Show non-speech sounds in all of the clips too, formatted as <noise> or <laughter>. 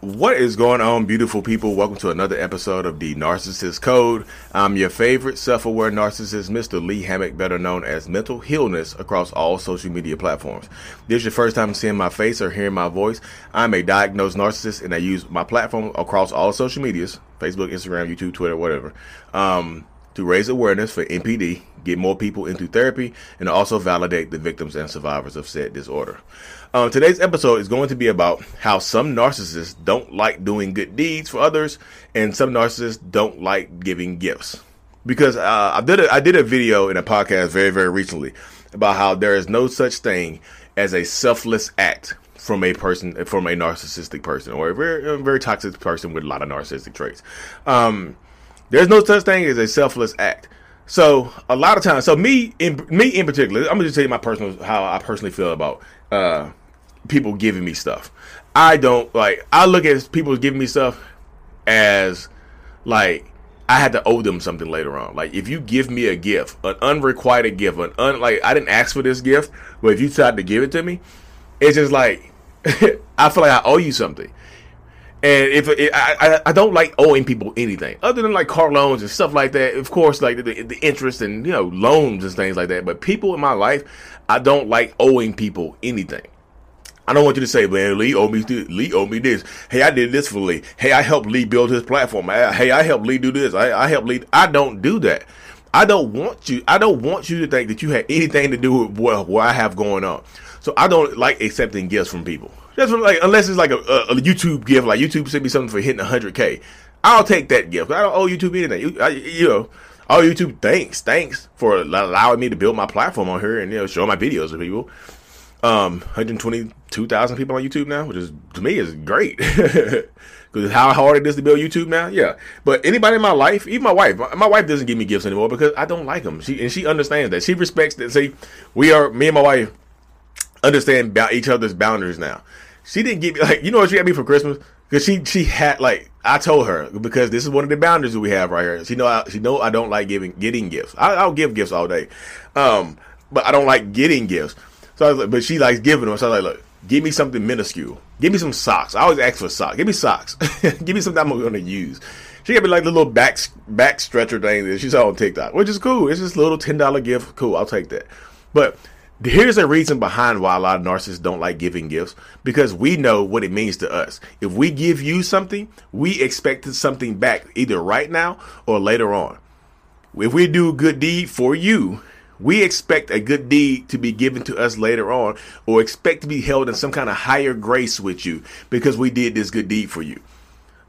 What is going on, beautiful people? Welcome to another episode of the Narcissist Code. I'm your favorite self-aware narcissist, Mr. Lee Hammock, better known as Mental Healness, across all social media platforms. This is your first time seeing my face or hearing my voice. I'm a diagnosed narcissist, and I use my platform across all social medias: Facebook, Instagram, YouTube, Twitter, whatever. Um, to raise awareness for NPD, get more people into therapy, and also validate the victims and survivors of said disorder. Um, today's episode is going to be about how some narcissists don't like doing good deeds for others, and some narcissists don't like giving gifts. Because uh, I did a, I did a video in a podcast very very recently about how there is no such thing as a selfless act from a person from a narcissistic person or a very a very toxic person with a lot of narcissistic traits. Um, there's no such thing as a selfless act. So a lot of times, so me in me in particular, I'm gonna just tell you my personal how I personally feel about uh, people giving me stuff. I don't like. I look at people giving me stuff as like I had to owe them something later on. Like if you give me a gift, an unrequited gift, an un like I didn't ask for this gift, but if you decide to give it to me, it's just like <laughs> I feel like I owe you something. And if it, I, I don't like owing people anything other than like car loans and stuff like that. Of course, like the, the interest and you know loans and things like that. But people in my life, I don't like owing people anything. I don't want you to say, man, Lee owe me this. Lee owe me this. Hey, I did this for Lee. Hey, I helped Lee build his platform. Hey, I helped Lee do this. I, I helped Lee. I don't do that. I don't want you. I don't want you to think that you had anything to do with what, what I have going on. So I don't like accepting gifts from people. That's what, like unless it's like a, a, YouTube gift, like YouTube sent me something for hitting 100k. I'll take that gift. I don't owe YouTube anything. You, I, you know, oh YouTube, thanks, thanks for allowing me to build my platform on here and you know show my videos to people. Um, 122,000 people on YouTube now, which is to me is great. <laughs> Because how hard it is to build YouTube now, yeah. But anybody in my life, even my wife, my, my, wife doesn't give me gifts anymore because I don't like them. She and she understands that. She respects that. See, we are me and my wife understand each other's boundaries now. She didn't give me like you know what she got me for Christmas because she she had like I told her because this is one of the boundaries that we have right here. She know I, she know I don't like giving getting gifts. I, will give gifts all day, um, but I don't like getting gifts. So I was like, but she likes giving them. So I was like, look, give me something minuscule. Give me some socks. I always ask for socks. Give me socks. <laughs> give me something I'm going to use. She gave me like the little back back stretcher thing that she saw on TikTok, which is cool. It's just a little ten dollar gift. Cool, I'll take that. But Here's a reason behind why a lot of narcissists don't like giving gifts because we know what it means to us. If we give you something, we expect something back either right now or later on. If we do a good deed for you, we expect a good deed to be given to us later on or expect to be held in some kind of higher grace with you because we did this good deed for you.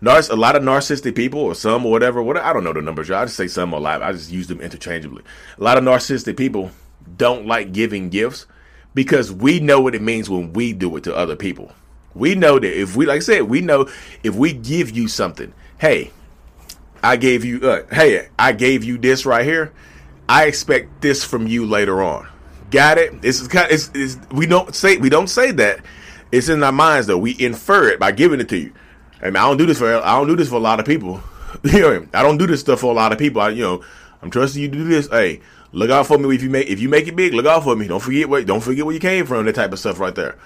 Narciss, a lot of narcissistic people or some or whatever, what I don't know the numbers. I just say some or a lot. I just use them interchangeably. A lot of narcissistic people don't like giving gifts because we know what it means when we do it to other people. We know that if we, like I said, we know if we give you something, hey, I gave you, uh, hey, I gave you this right here. I expect this from you later on. Got it? This is kind. Of, it's, it's, we don't say we don't say that. It's in our minds though. We infer it by giving it to you. I mean, I don't do this for I don't do this for a lot of people. <laughs> you know, I don't do this stuff for a lot of people. I, you know, I'm trusting you to do this. Hey, Look out for me if you make if you make it big. Look out for me. Don't forget where don't forget where you came from. That type of stuff right there.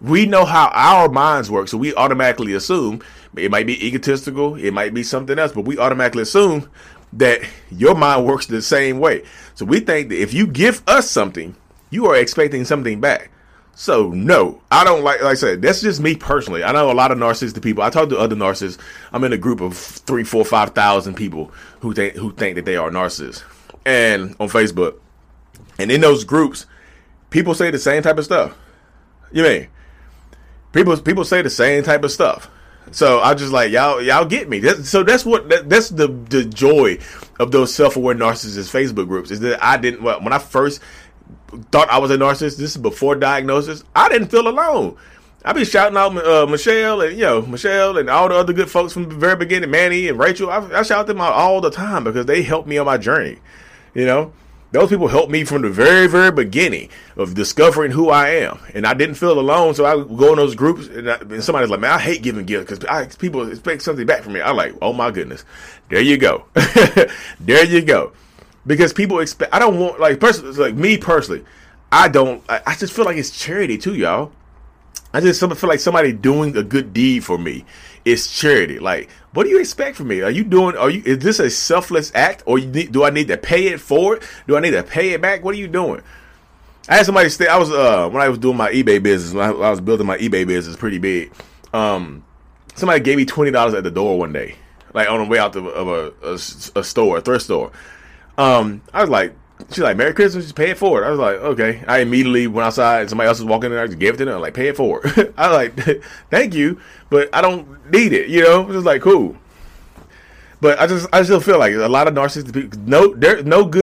We know how our minds work, so we automatically assume it might be egotistical, it might be something else, but we automatically assume that your mind works the same way. So we think that if you give us something, you are expecting something back. So no, I don't like. Like I said, that's just me personally. I know a lot of narcissistic people. I talk to other narcissists. I'm in a group of three, four, five thousand people who think who think that they are narcissists and on Facebook. And in those groups, people say the same type of stuff. You mean people people say the same type of stuff. So I just like y'all y'all get me. That's, so that's what that, that's the the joy of those self aware narcissist Facebook groups is that I didn't well, when I first thought I was a narcissist. This is before diagnosis. I didn't feel alone. I be shouting out uh, Michelle and you know Michelle and all the other good folks from the very beginning, Manny and Rachel. I, I shout them out all the time because they helped me on my journey. You know, those people helped me from the very very beginning of discovering who I am, and I didn't feel alone. So I would go in those groups, and, I, and somebody's like, "Man, I hate giving gifts because people expect something back from me." I'm like, "Oh my goodness, there you go, <laughs> there you go," because people expect. I don't want like personally, like me personally. I don't. I, I just feel like it's charity too, y'all. I just feel like somebody doing a good deed for me is charity. Like, what do you expect from me? Are you doing? Are you? Is this a selfless act, or need, do I need to pay it forward? Do I need to pay it back? What are you doing? I had somebody stay. I was uh when I was doing my eBay business. When I, I was building my eBay business, pretty big. Um, somebody gave me twenty dollars at the door one day, like on the way out of, of a, a, a store, a thrift store. Um, I was like, She's like, Merry Christmas, just pay it forward. I was like, okay. I immediately went outside and somebody else was walking in I just gave it to them. Like, pay it forward. <laughs> I was like, <laughs> thank you, but I don't need it, you know? Just like, cool. But I just, I still feel like a lot of narcissistic people, no, there's no good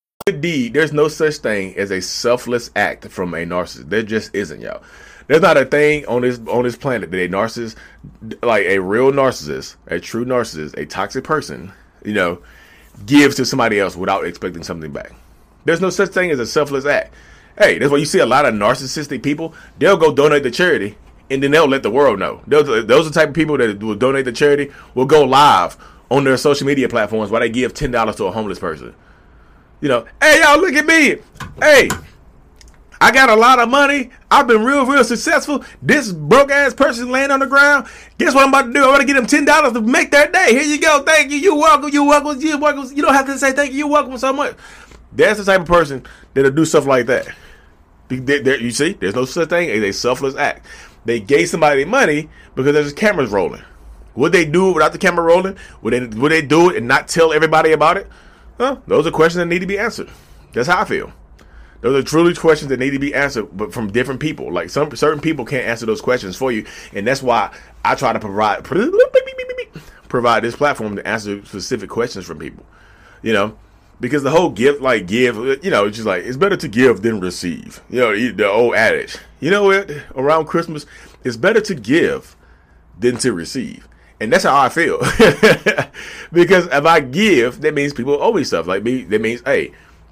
good deed, there's no such thing as a selfless act from a narcissist. There just isn't, y'all. There's not a thing on this on this planet that a narcissist, like a real narcissist, a true narcissist, a toxic person, you know, gives to somebody else without expecting something back. There's no such thing as a selfless act. Hey, that's why you see a lot of narcissistic people. They'll go donate to charity, and then they'll let the world know. Those, those are the type of people that will donate to charity. Will go live on their social media platforms while they give ten dollars to a homeless person. You know, hey y'all, look at me. Hey, I got a lot of money. I've been real, real successful. This broke ass person laying on the ground. Guess what I'm about to do? I'm going to get him ten dollars to make their day. Here you go. Thank you. You welcome. You welcome. You welcome. You don't have to say thank you. You welcome so much. That's the type of person that'll do stuff like that. You see, there's no such thing as a selfless act. They gave somebody money because there's cameras rolling. Would they do it without the camera rolling? Would they would they do it and not tell everybody about it? Well, those are questions that need to be answered. That's how I feel. Those are truly questions that need to be answered, but from different people. Like some certain people can't answer those questions for you, and that's why I try to provide <laughs> provide this platform to answer specific questions from people. You know, because the whole give like give, you know, it's just like it's better to give than receive. You know, the old adage. You know what? Around Christmas, it's better to give than to receive. And that's how I feel. <laughs> because if I give, that means people owe me stuff. Like me, that means, hey,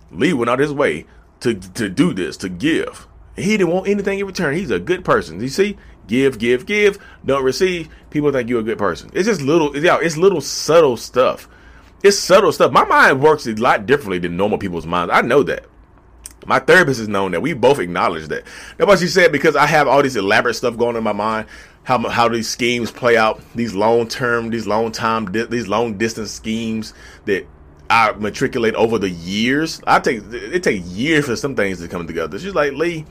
Lee went out his way to to do this, to give. He didn't want anything in return. He's a good person. You see? Give, give, give, don't receive. People think you're a good person. It's just little, yeah, it's little subtle stuff. It's subtle stuff. My mind works a lot differently than normal people's minds. I know that. My therapist has known that. We both acknowledge that. That's what she said because I have all this elaborate stuff going on in my mind how how these schemes play out, these long term, these long time, these long distance schemes that I matriculate over the years. I take it takes years for some things to come together. She's like Lee,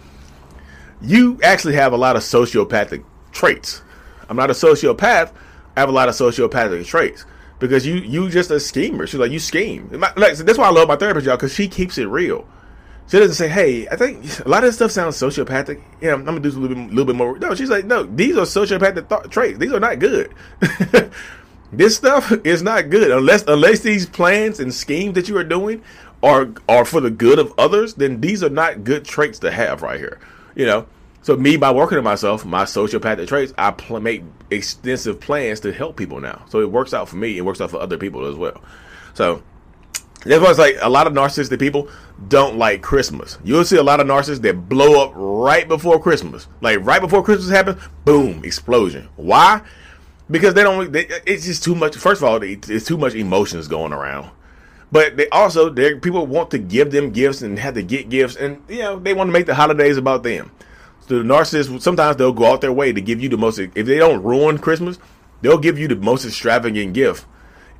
you actually have a lot of sociopathic traits. I'm not a sociopath. I have a lot of sociopathic traits because you you just a schemer. She's like you scheme. Like, that's why I love my therapist, y'all, because she keeps it real. She doesn't say, "Hey, I think a lot of this stuff sounds sociopathic." Yeah, I'm, gonna do a little bit, little bit more. No, she's like, "No, these are sociopathic th- traits. These are not good. <laughs> this stuff is not good unless unless these plans and schemes that you are doing are are for the good of others. Then these are not good traits to have right here. You know." So me, by working on myself, my sociopathic traits, I pl- make extensive plans to help people now. So it works out for me. It works out for other people as well. So that's why it's like a lot of narcissistic people don't like Christmas. You'll see a lot of narcissists that blow up right before Christmas. Like right before Christmas happens, boom, explosion. Why? Because they don't. They, it's just too much. First of all, it's too much emotions going around. But they also, people want to give them gifts and have to get gifts, and you know they want to make the holidays about them. So the narcissists sometimes they'll go out their way to give you the most. If they don't ruin Christmas, they'll give you the most extravagant gift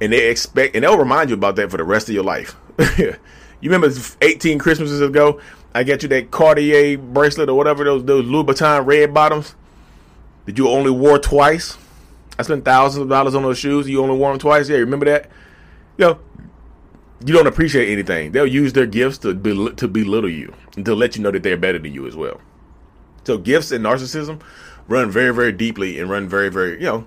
and they expect and they'll remind you about that for the rest of your life. <laughs> you remember 18 Christmases ago, I got you that Cartier bracelet or whatever those those Louboutin red bottoms. that you only wore twice. I spent thousands of dollars on those shoes. You only wore them twice. Yeah, remember that? You know, you don't appreciate anything. They'll use their gifts to bel- to belittle you and to let you know that they're better than you as well. So gifts and narcissism run very, very deeply and run very, very, you know,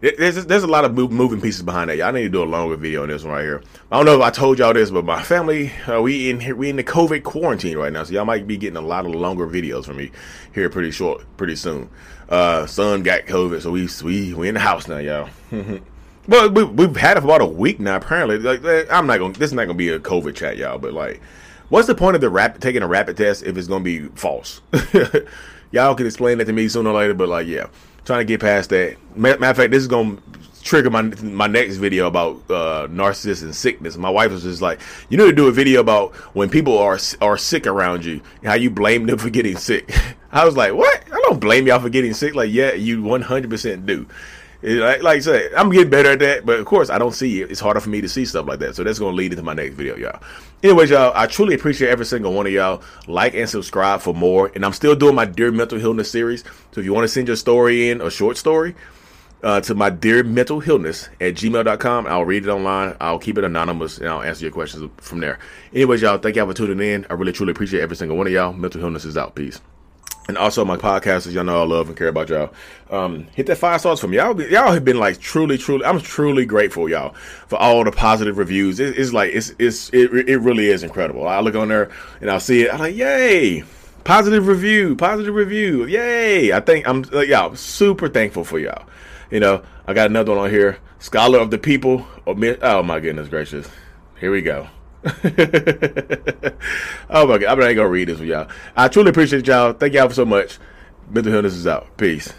there's there's a lot of moving pieces behind that. Y'all need to do a longer video on this one right here. I don't know if I told y'all this, but my family uh, we in we in the COVID quarantine right now, so y'all might be getting a lot of longer videos from me here pretty short, pretty soon. Uh, son got COVID, so we we we in the house now, y'all. <laughs> but we, we've had it for about a week now. Apparently, like I'm not gonna this is not gonna be a COVID chat, y'all. But like, what's the point of the rapid taking a rapid test if it's gonna be false? <laughs> y'all can explain that to me sooner or later. But like, yeah trying to get past that. Matter of fact, this is gonna trigger my my next video about uh, narcissism and sickness. My wife was just like, "You need to do a video about when people are are sick around you, how you blame them <laughs> for getting sick." I was like, "What? I don't blame y'all for getting sick." Like, yeah, you one hundred percent do. Like, like I said, I'm getting better at that, but of course, I don't see it. It's harder for me to see stuff like that. So that's going to lead into my next video, y'all. Anyways, y'all, I truly appreciate every single one of y'all. Like and subscribe for more. And I'm still doing my Dear Mental Healness series. So if you want to send your story in, a short story, uh, to my Dear Mental Healness at gmail.com, I'll read it online. I'll keep it anonymous and I'll answer your questions from there. Anyways, y'all, thank y'all for tuning in. I really, truly appreciate every single one of y'all. Mental Healness is out. Peace and also my podcasters, y'all know I love and care about y'all. Um, hit that five stars for me. Y'all, y'all have been like truly, truly. I'm truly grateful, y'all, for all the positive reviews. It, it's like it's it's it, it really is incredible. I look on there and I'll see it. I'm like, yay, positive review, positive review, yay. I think I'm like, y'all super thankful for y'all. You know, I got another one on here, scholar of the people. Oh my goodness gracious, here we go. <laughs> oh my god, I'm not gonna read this for y'all. I truly appreciate y'all. Thank y'all for so much. Mental Healness is out. Peace.